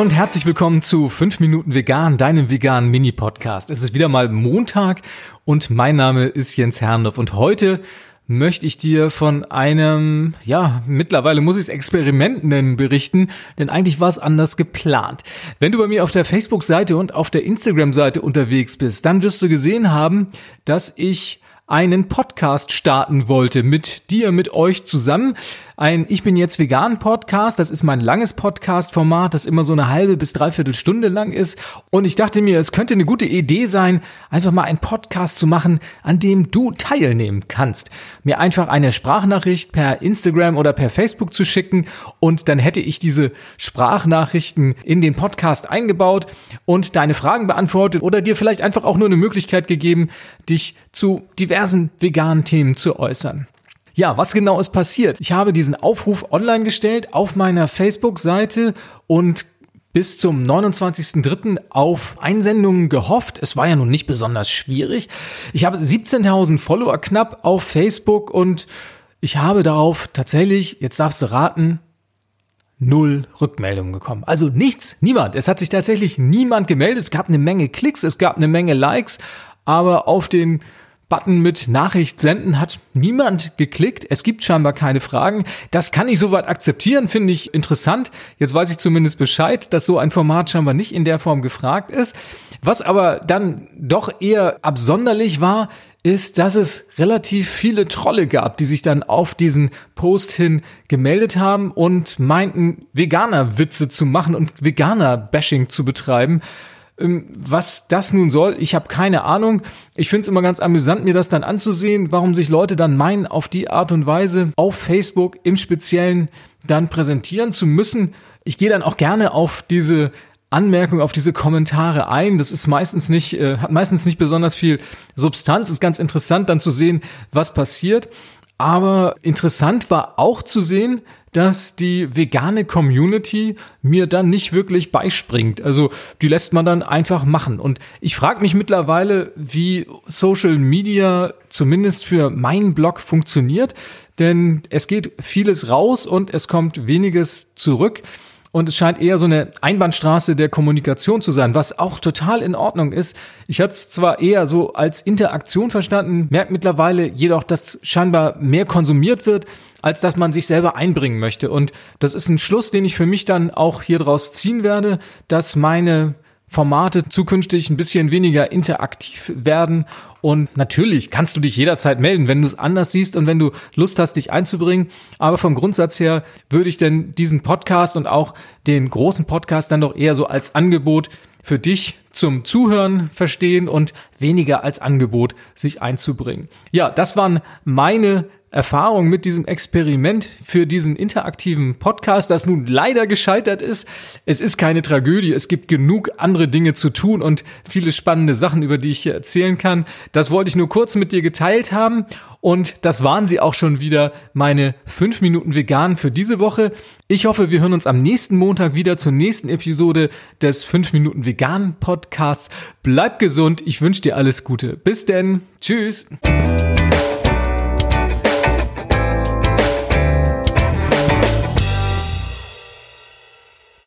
und herzlich willkommen zu 5 Minuten Vegan, deinem veganen Mini-Podcast. Es ist wieder mal Montag und mein Name ist Jens Herrndorf und heute möchte ich dir von einem, ja, mittlerweile muss ich es Experiment nennen, berichten, denn eigentlich war es anders geplant. Wenn du bei mir auf der Facebook-Seite und auf der Instagram-Seite unterwegs bist, dann wirst du gesehen haben, dass ich einen Podcast starten wollte mit dir, mit euch zusammen ein Ich bin jetzt vegan Podcast. Das ist mein langes Podcast-Format, das immer so eine halbe bis dreiviertel Stunde lang ist. Und ich dachte mir, es könnte eine gute Idee sein, einfach mal einen Podcast zu machen, an dem du teilnehmen kannst. Mir einfach eine Sprachnachricht per Instagram oder per Facebook zu schicken und dann hätte ich diese Sprachnachrichten in den Podcast eingebaut und deine Fragen beantwortet oder dir vielleicht einfach auch nur eine Möglichkeit gegeben, dich zu diversen veganen Themen zu äußern. Ja, was genau ist passiert? Ich habe diesen Aufruf online gestellt auf meiner Facebook-Seite und bis zum 29.03. auf Einsendungen gehofft. Es war ja nun nicht besonders schwierig. Ich habe 17.000 Follower knapp auf Facebook und ich habe darauf tatsächlich, jetzt darfst du raten, null Rückmeldungen gekommen. Also nichts, niemand. Es hat sich tatsächlich niemand gemeldet. Es gab eine Menge Klicks, es gab eine Menge Likes, aber auf den Button mit Nachricht senden hat niemand geklickt. Es gibt scheinbar keine Fragen. Das kann ich soweit akzeptieren, finde ich interessant. Jetzt weiß ich zumindest Bescheid, dass so ein Format scheinbar nicht in der Form gefragt ist. Was aber dann doch eher absonderlich war, ist, dass es relativ viele Trolle gab, die sich dann auf diesen Post hin gemeldet haben und meinten, Veganer-Witze zu machen und Veganer-Bashing zu betreiben. Ähm, was das nun soll, ich habe keine Ahnung. Ich finde es immer ganz amüsant, mir das dann anzusehen, warum sich Leute dann meinen, auf die Art und Weise auf Facebook im Speziellen dann präsentieren zu müssen. Ich gehe dann auch gerne auf diese Anmerkung auf diese Kommentare ein. Das ist meistens nicht, äh, hat meistens nicht besonders viel Substanz. Ist ganz interessant dann zu sehen, was passiert. Aber interessant war auch zu sehen, dass die vegane Community mir dann nicht wirklich beispringt. Also die lässt man dann einfach machen. Und ich frage mich mittlerweile, wie Social Media zumindest für meinen Blog funktioniert. Denn es geht vieles raus und es kommt weniges zurück. Und es scheint eher so eine Einbahnstraße der Kommunikation zu sein, was auch total in Ordnung ist. Ich hatte es zwar eher so als Interaktion verstanden, merkt mittlerweile jedoch, dass scheinbar mehr konsumiert wird, als dass man sich selber einbringen möchte. Und das ist ein Schluss, den ich für mich dann auch hier draus ziehen werde, dass meine Formate zukünftig ein bisschen weniger interaktiv werden. Und natürlich kannst du dich jederzeit melden, wenn du es anders siehst und wenn du Lust hast, dich einzubringen. Aber vom Grundsatz her würde ich denn diesen Podcast und auch den großen Podcast dann doch eher so als Angebot für dich zum Zuhören verstehen und weniger als Angebot sich einzubringen. Ja, das waren meine Erfahrung mit diesem Experiment für diesen interaktiven Podcast, das nun leider gescheitert ist. Es ist keine Tragödie. Es gibt genug andere Dinge zu tun und viele spannende Sachen, über die ich hier erzählen kann. Das wollte ich nur kurz mit dir geteilt haben. Und das waren sie auch schon wieder, meine fünf Minuten vegan für diese Woche. Ich hoffe, wir hören uns am nächsten Montag wieder zur nächsten Episode des fünf Minuten vegan Podcasts. Bleib gesund. Ich wünsche dir alles Gute. Bis denn. Tschüss.